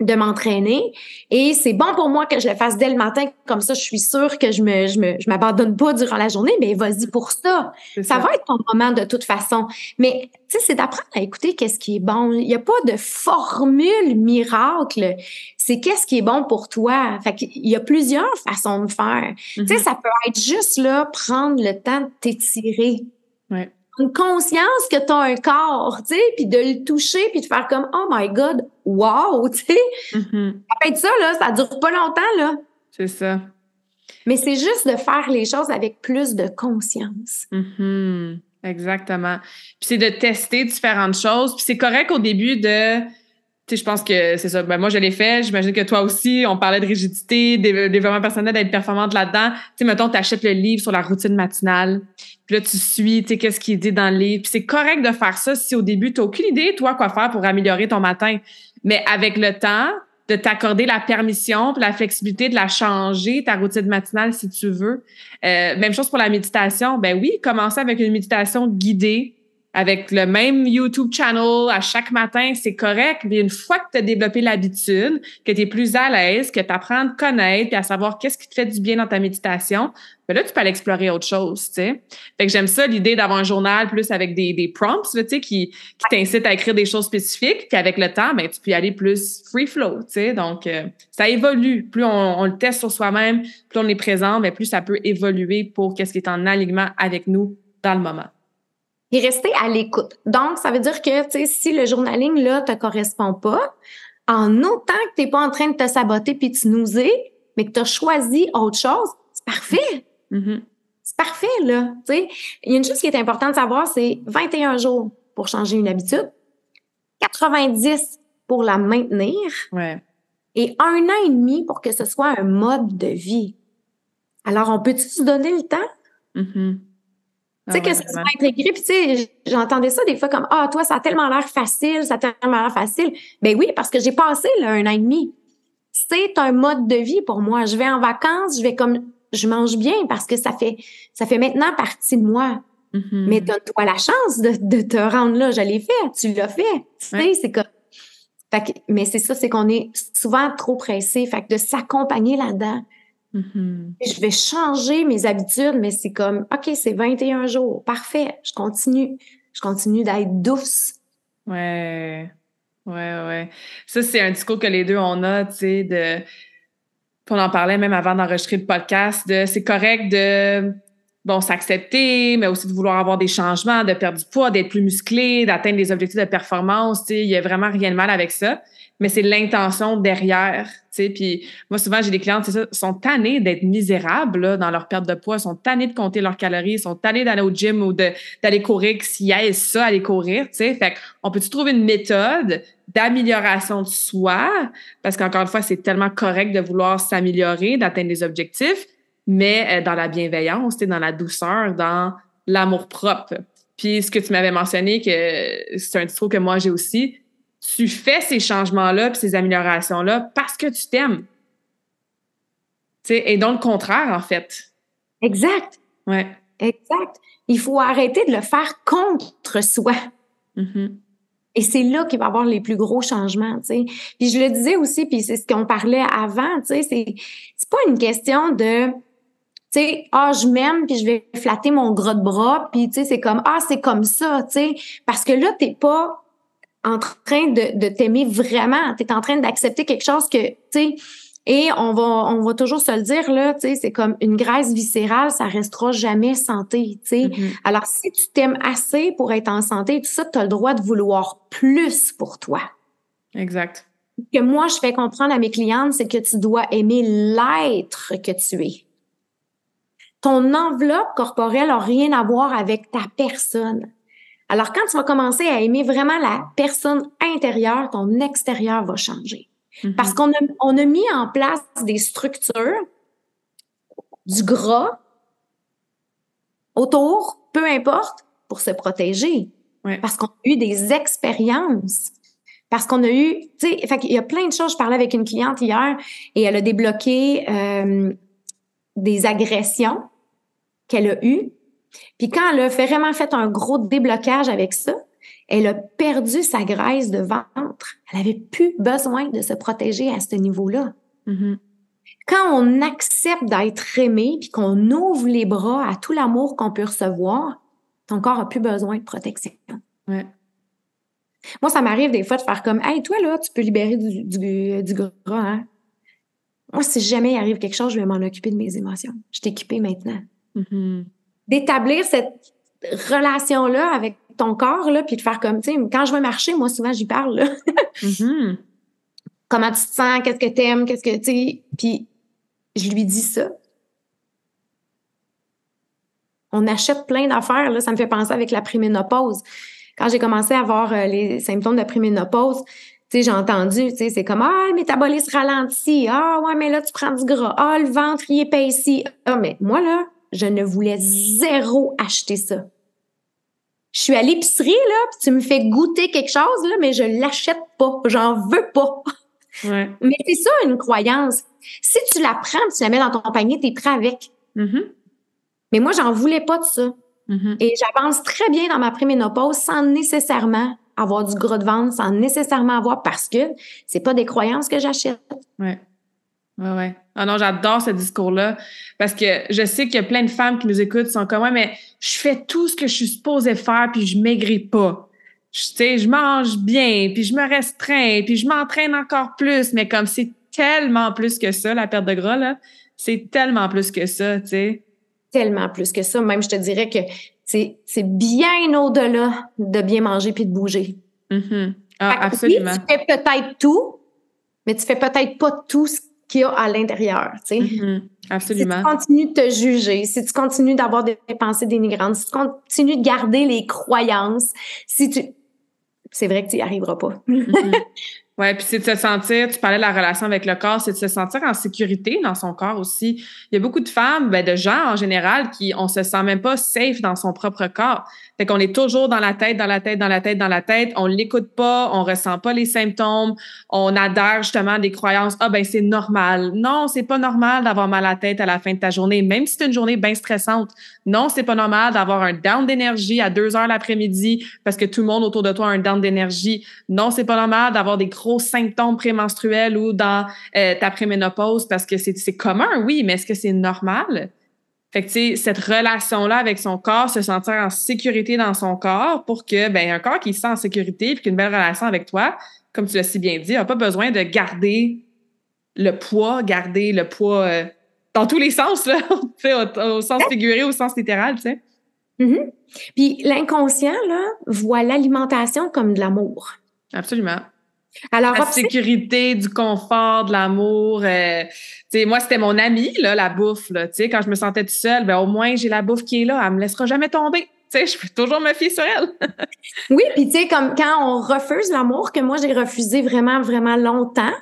de m'entraîner et c'est bon pour moi que je le fasse dès le matin comme ça je suis sûre que je me je me je m'abandonne pas durant la journée mais vas-y pour ça. Ça va être ton moment de toute façon. Mais tu sais, c'est d'apprendre à écouter qu'est-ce qui est bon. Il n'y a pas de formule miracle. C'est qu'est-ce qui est bon pour toi. Fait qu'il y a plusieurs façons de faire. Tu sais, ça peut être juste là, prendre le temps de t'étirer. Ouais. Une conscience que tu as un corps, tu sais, puis de le toucher, puis de faire comme Oh my God, wow, tu sais. Mhm. Ça peut être ça, là, ça dure pas longtemps, là. C'est ça. Mais c'est juste de faire les choses avec plus de conscience. Mhm. Exactement. Puis c'est de tester différentes choses. Puis c'est correct au début de. Tu sais, je pense que c'est ça. Ben, moi, je l'ai fait. J'imagine que toi aussi, on parlait de rigidité, dé- développement personnel, d'être performante là-dedans. Tu sais, mettons, tu achètes le livre sur la routine matinale. Puis là, tu suis, tu sais, qu'est-ce qui est dit dans le livre. Puis c'est correct de faire ça si au début, tu aucune idée, toi, quoi faire pour améliorer ton matin. Mais avec le temps, de t'accorder la permission puis la flexibilité de la changer, ta routine matinale, si tu veux. Euh, même chose pour la méditation. Ben oui, commencer avec une méditation guidée avec le même YouTube channel à chaque matin, c'est correct. Mais une fois que tu as développé l'habitude, que tu es plus à l'aise, que tu apprends à connaître et à savoir qu'est-ce qui te fait du bien dans ta méditation, ben là, tu peux aller explorer autre chose, tu sais. Fait que j'aime ça, l'idée d'avoir un journal plus avec des, des prompts, tu sais, qui, qui t'incitent à écrire des choses spécifiques. Puis avec le temps, ben, tu peux y aller plus free flow, tu sais. Donc, euh, ça évolue. Plus on, on, le teste sur soi-même, plus on est présent, mais ben, plus ça peut évoluer pour qu'est-ce qui est en alignement avec nous dans le moment et rester à l'écoute. Donc, ça veut dire que, si le journaling, là, te correspond pas, en autant que tu n'es pas en train de te saboter puis de snoozer, mais que tu as choisi autre chose, c'est parfait. Mm-hmm. C'est parfait, là. Il y a une chose qui est importante de savoir, c'est 21 jours pour changer une habitude, 90 pour la maintenir, ouais. et un an et demi pour que ce soit un mode de vie. Alors, on peut-tu se donner le temps? Mm-hmm. Tu sais, ah que ça soit intégré. Puis, tu sais, j'entendais ça des fois comme Ah, toi, ça a tellement l'air facile, ça a tellement l'air facile. Ben oui, parce que j'ai passé là, un an et demi. C'est un mode de vie pour moi. Je vais en vacances, je vais comme. Je mange bien parce que ça fait, ça fait maintenant partie de moi. Mm-hmm. Mais donne-toi la chance de, de, te rendre là. Je l'ai fait, tu l'as fait. Tu sais, c'est comme. Fait que, mais c'est ça, c'est qu'on est souvent trop pressé. Fait que de s'accompagner là-dedans, Mm-hmm. Je vais changer mes habitudes, mais c'est comme, OK, c'est 21 jours. Parfait. Je continue. Je continue d'être douce. Ouais. Ouais, ouais. Ça, c'est un discours que les deux, on a, tu sais, de. On en parlait même avant d'enregistrer le podcast, de c'est correct de bon, s'accepter, mais aussi de vouloir avoir des changements, de perdre du poids, d'être plus musclé, d'atteindre des objectifs de performance. Tu sais, il y a vraiment rien de mal avec ça mais c'est l'intention derrière, tu sais. Puis moi, souvent, j'ai des clientes, c'est ça, sont tannés d'être misérables dans leur perte de poids, sont tannés de compter leurs calories, sont tannés d'aller au gym ou d'aller courir, s'ils aiment ça, aller courir, tu sais. Fait on peut-tu trouver une méthode d'amélioration de soi? Parce qu'encore une fois, c'est tellement correct de vouloir s'améliorer, d'atteindre des objectifs, mais euh, dans la bienveillance, dans la douceur, dans l'amour propre. Puis ce que tu m'avais mentionné, que c'est un discours que moi j'ai aussi, tu fais ces changements-là puis ces améliorations-là parce que tu t'aimes. Et donc le contraire, en fait. Exact. Ouais. Exact. Il faut arrêter de le faire contre soi. Mm-hmm. Et c'est là qu'il va y avoir les plus gros changements, tu sais. Puis je le disais aussi, puis c'est ce qu'on parlait avant, tu sais, c'est, c'est pas une question de, tu sais, ah, je m'aime, puis je vais flatter mon gros de bras, puis tu sais, c'est comme, ah, c'est comme ça, tu sais. Parce que là, t'es pas en train de, de t'aimer vraiment. Tu es en train d'accepter quelque chose que, tu sais, et on va, on va toujours se le dire, là, tu sais, c'est comme une graisse viscérale, ça restera jamais santé, tu sais. Mm-hmm. Alors, si tu t'aimes assez pour être en santé, tout ça, tu as le droit de vouloir plus pour toi. Exact. Ce que moi, je fais comprendre à mes clientes, c'est que tu dois aimer l'être que tu es. Ton enveloppe corporelle n'a rien à voir avec ta personne. Alors, quand tu vas commencer à aimer vraiment la personne intérieure, ton extérieur va changer. Mm-hmm. Parce qu'on a, on a mis en place des structures, du gras autour, peu importe, pour se protéger. Ouais. Parce qu'on a eu des expériences. Parce qu'on a eu, tu sais, il y a plein de choses. Je parlais avec une cliente hier et elle a débloqué euh, des agressions qu'elle a eues puis quand elle a vraiment fait un gros déblocage avec ça, elle a perdu sa graisse de ventre. Elle avait plus besoin de se protéger à ce niveau-là. Mm-hmm. Quand on accepte d'être aimé puis qu'on ouvre les bras à tout l'amour qu'on peut recevoir, ton corps a plus besoin de protection. Ouais. Moi, ça m'arrive des fois de faire comme Hey, toi, là, tu peux libérer du, du, du gras, hein? Moi, si jamais il arrive quelque chose, je vais m'en occuper de mes émotions. Je suis équipée maintenant. Mm-hmm d'établir cette relation-là avec ton corps, là, puis de faire comme, tu sais, quand je vais marcher, moi, souvent, j'y parle, là. mm-hmm. Comment tu te sens? Qu'est-ce que t'aimes? Qu'est-ce que, tu sais, puis je lui dis ça. On achète plein d'affaires, là, ça me fait penser avec la préménopause. Quand j'ai commencé à avoir euh, les symptômes de préménopause, tu sais, j'ai entendu, tu sais, c'est comme, ah, le métabolisme ralentit. Ah, ouais, mais là, tu prends du gras. Ah, le ventre, il épaissit. Ah, mais moi, là, je ne voulais zéro acheter ça. Je suis à l'épicerie, là, puis tu me fais goûter quelque chose, là, mais je l'achète pas. J'en veux pas. Ouais. Mais c'est ça, une croyance. Si tu la prends, tu la mets dans ton panier, tu es prêt avec. Mm-hmm. Mais moi, j'en voulais pas de ça. Mm-hmm. Et j'avance très bien dans ma préménopause sans nécessairement avoir du gros de ventre, sans nécessairement avoir parce que c'est pas des croyances que j'achète. Ouais. Ouais, ouais. Ah non, j'adore ce discours-là parce que je sais qu'il y a plein de femmes qui nous écoutent, sont comme, ouais, mais je fais tout ce que je suis supposée faire puis je maigris pas. Je, sais, je mange bien puis je me restreins puis je m'entraîne encore plus, mais comme c'est tellement plus que ça, la perte de gras, là. C'est tellement plus que ça, tu sais. Tellement plus que ça. Même, je te dirais que c'est, c'est bien au-delà de bien manger puis de bouger. Mm-hmm. Ah, absolument. tu fais peut-être tout, mais tu fais peut-être pas tout ce qu'il y a à l'intérieur, tu sais. Mm-hmm. Absolument. Si tu continues de te juger, si tu continues d'avoir des pensées dénigrantes, si tu continues de garder les croyances, si tu... C'est vrai que tu n'y arriveras pas. Mm-hmm. Oui, puis c'est de se sentir, tu parlais de la relation avec le corps, c'est de se sentir en sécurité dans son corps aussi. Il y a beaucoup de femmes, ben, de gens en général, qui on se sent même pas safe dans son propre corps. Fait qu'on est toujours dans la tête, dans la tête, dans la tête, dans la tête. On l'écoute pas, on ressent pas les symptômes. On adhère justement à des croyances. Ah, ben, c'est normal. Non, c'est pas normal d'avoir mal à la tête à la fin de ta journée, même si c'est une journée bien stressante. Non, c'est pas normal d'avoir un down d'énergie à deux heures l'après-midi parce que tout le monde autour de toi a un down d'énergie. Non, c'est pas normal d'avoir des gros symptômes prémenstruels ou dans euh, ta préménopause parce que c'est commun, oui, mais est-ce que c'est normal? Fait que, tu cette relation-là avec son corps, se sentir en sécurité dans son corps pour que, ben, un corps qui se sent en sécurité puis qu'une belle relation avec toi, comme tu l'as si bien dit, n'a pas besoin de garder le poids, garder le poids euh, dans tous les sens, là, au, au, sens figuré, au sens littéral, tu sais. Mm-hmm. Puis l'inconscient, là, voit l'alimentation comme de l'amour. Absolument. Alors, la sécurité, du confort, de l'amour. Euh, moi, c'était mon ami, là, la bouffe. Là, quand je me sentais toute seule, ben, au moins, j'ai la bouffe qui est là. Elle me laissera jamais tomber. Je peux toujours me fier sur elle. oui, puis tu sais, comme quand on refuse l'amour, que moi, j'ai refusé vraiment, vraiment longtemps,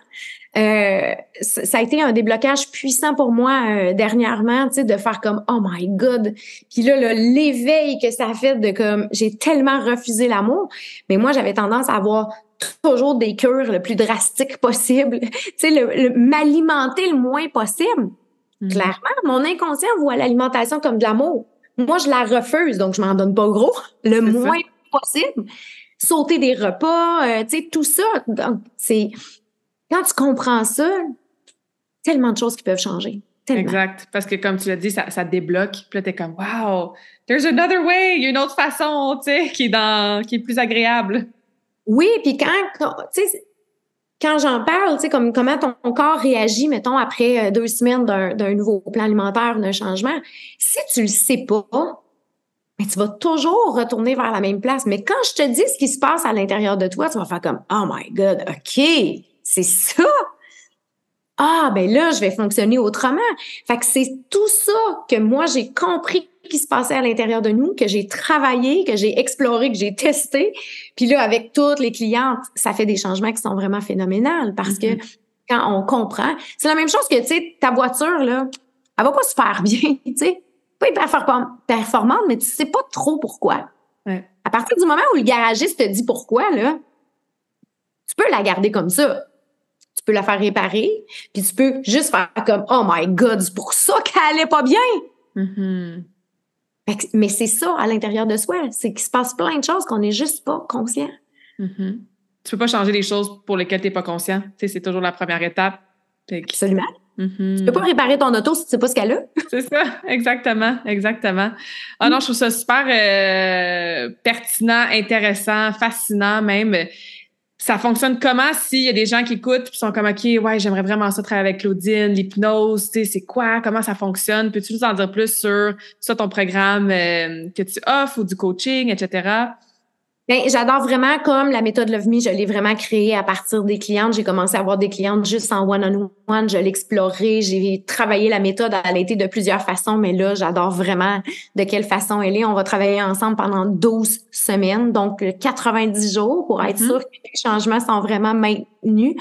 euh, ça a été un déblocage puissant pour moi euh, dernièrement, tu sais, de faire comme oh my god. Puis là, l'éveil que ça a fait de comme j'ai tellement refusé l'amour, mais moi j'avais tendance à avoir toujours des cures le plus drastiques possible, tu sais, le, m'alimenter le moins possible. Mm-hmm. Clairement, mon inconscient voit l'alimentation comme de l'amour. Moi, je la refuse, donc je m'en donne pas gros, le moins possible. Sauter des repas, euh, tu sais, tout ça. c'est quand tu comprends ça, tellement de choses qui peuvent changer. Exact. Parce que comme tu l'as dit, ça, ça débloque. Puis là, t'es comme, wow, there's another way. Il y a une autre façon, tu sais, qui est dans, qui est plus agréable. Oui, puis quand, tu sais, quand j'en parle, tu sais, comme comment ton corps réagit, mettons, après euh, deux semaines d'un nouveau plan alimentaire, d'un changement, si tu le sais pas, mais tu vas toujours retourner vers la même place. Mais quand je te dis ce qui se passe à l'intérieur de toi, tu vas faire comme, oh my God, OK, c'est ça. Ah, ben là, je vais fonctionner autrement. Fait que c'est tout ça que moi, j'ai compris qui se passait à l'intérieur de nous, que j'ai travaillé, que j'ai exploré, que j'ai testé. Puis là, avec toutes les clientes, ça fait des changements qui sont vraiment phénoménales parce que mm-hmm. quand on comprend, c'est la même chose que, tu sais, ta voiture, là, elle va pas se faire bien, tu sais. Pas hyper performante, mais tu sais pas trop pourquoi. À partir du moment où le garagiste te dit pourquoi, là, tu peux la garder comme ça. Tu peux la faire réparer, puis tu peux juste faire comme Oh my God, c'est pour ça qu'elle allait pas bien. Mm-hmm. Mais c'est ça à l'intérieur de soi. C'est qu'il se passe plein de choses qu'on n'est juste pas conscient. Mm-hmm. Tu peux pas changer les choses pour lesquelles tu n'es pas conscient. Tu sais, c'est toujours la première étape. Absolument. Mm-hmm. Tu peux pas réparer ton auto si tu sais pas ce qu'elle a. c'est ça, exactement, exactement. Ah non, je trouve ça super euh, pertinent, intéressant, fascinant même ça fonctionne comment s'il y a des gens qui écoutent et sont comme OK, ouais, j'aimerais vraiment ça travailler avec Claudine, l'hypnose, tu sais, c'est quoi, comment ça fonctionne? Peux-tu nous en dire plus sur ça, ton programme euh, que tu offres ou du coaching, etc.? Ben, j'adore vraiment comme la méthode Love Me, je l'ai vraiment créée à partir des clientes. J'ai commencé à avoir des clientes juste en one-on-one. je l'ai exploré. J'ai travaillé la méthode à l'été de plusieurs façons, mais là, j'adore vraiment de quelle façon elle est. On va travailler ensemble pendant 12 semaines, donc 90 jours pour être mm-hmm. sûr que les changements sont vraiment maintenus.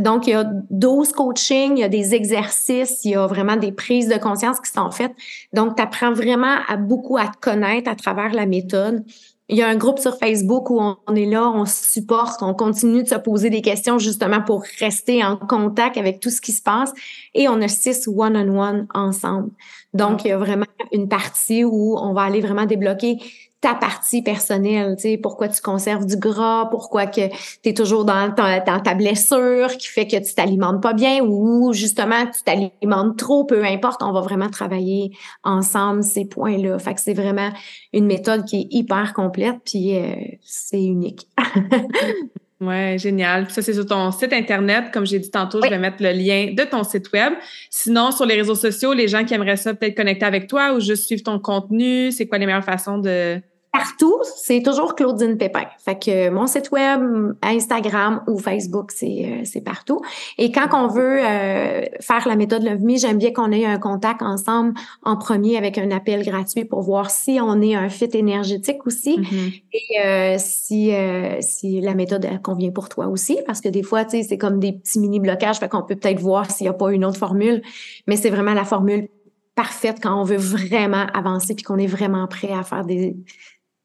Donc, il y a 12 coachings, il y a des exercices, il y a vraiment des prises de conscience qui sont faites. Donc, tu apprends vraiment à beaucoup à te connaître à travers la méthode. Il y a un groupe sur Facebook où on, est là, on se supporte, on continue de se poser des questions justement pour rester en contact avec tout ce qui se passe. Et on a six one-on-one ensemble. Donc, il y a vraiment une partie où on va aller vraiment débloquer ta partie personnelle, tu sais, pourquoi tu conserves du gras, pourquoi que tu es toujours dans ta, dans ta blessure qui fait que tu t'alimentes pas bien ou justement tu t'alimentes trop, peu importe, on va vraiment travailler ensemble ces points-là. Fait que c'est vraiment une méthode qui est hyper complète puis euh, c'est unique. Ouais, génial. ça, c'est sur ton site Internet. Comme j'ai dit tantôt, je vais mettre le lien de ton site Web. Sinon, sur les réseaux sociaux, les gens qui aimeraient ça peut-être connecter avec toi ou juste suivre ton contenu, c'est quoi les meilleures façons de, partout, c'est toujours Claudine Pépin. Fait que mon site web, Instagram ou Facebook, c'est euh, partout. Et quand on veut euh, faire la méthode Love Me, j'aime bien qu'on ait un contact ensemble en premier avec un appel gratuit pour voir si on est un fit énergétique aussi mm-hmm. et euh, si si la méthode convient pour toi aussi parce que des fois, tu sais, c'est comme des petits mini blocages, fait qu'on peut peut-être voir s'il n'y a pas une autre formule, mais c'est vraiment la formule parfaite quand on veut vraiment avancer puis qu'on est vraiment prêt à faire des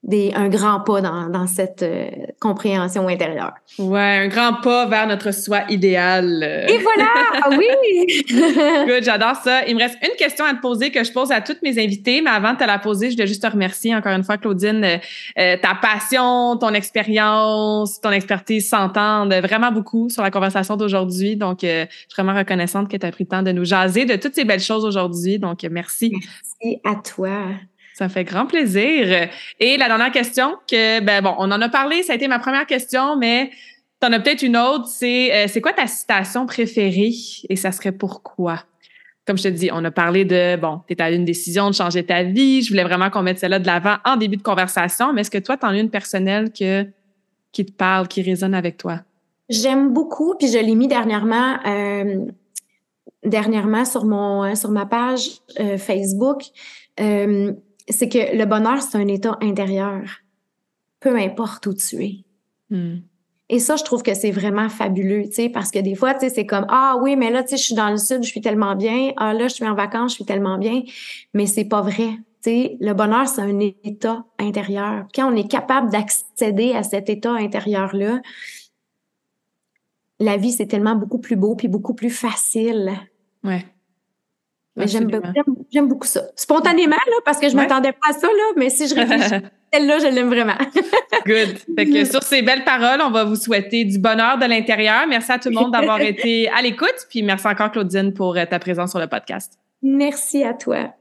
des, un grand pas dans, dans cette euh, compréhension intérieure. Ouais, un grand pas vers notre soi idéal. Et voilà! Ah oui! Good, j'adore ça. Il me reste une question à te poser que je pose à toutes mes invités, mais avant de te la poser, je voulais juste te remercier encore une fois, Claudine. Euh, euh, ta passion, ton expérience, ton expertise s'entendent vraiment beaucoup sur la conversation d'aujourd'hui. Donc, je suis vraiment reconnaissante que tu as pris le temps de nous jaser de toutes ces belles choses aujourd'hui. Donc, merci. Merci à toi. Ça fait grand plaisir. Et la dernière question, que ben bon, on en a parlé, ça a été ma première question, mais tu en as peut-être une autre, c'est euh, c'est quoi ta citation préférée et ça serait pourquoi? Comme je te dis, on a parlé de, bon, tu à une décision de changer ta vie. Je voulais vraiment qu'on mette celle-là de l'avant en début de conversation, mais est-ce que toi, tu en as une personnelle que, qui te parle, qui résonne avec toi? J'aime beaucoup, puis je l'ai mis dernièrement, euh, dernièrement sur, mon, sur ma page euh, Facebook. Euh, c'est que le bonheur, c'est un état intérieur, peu importe où tu es. Hmm. Et ça, je trouve que c'est vraiment fabuleux, tu sais, parce que des fois, tu sais, c'est comme, ah oui, mais là, tu sais, je suis dans le sud, je suis tellement bien. Ah là, je suis en vacances, je suis tellement bien. Mais c'est pas vrai. Tu sais, le bonheur, c'est un état intérieur. Quand on est capable d'accéder à cet état intérieur-là, la vie, c'est tellement beaucoup plus beau puis beaucoup plus facile. Ouais. Mais j'aime, j'aime beaucoup ça. Spontanément, là, parce que je m'attendais pas à ça, là, mais si je réfléchis, celle-là, je l'aime vraiment. Good. Fait que sur ces belles paroles, on va vous souhaiter du bonheur de l'intérieur. Merci à tout le monde d'avoir été à l'écoute. Puis merci encore, Claudine, pour euh, ta présence sur le podcast. Merci à toi.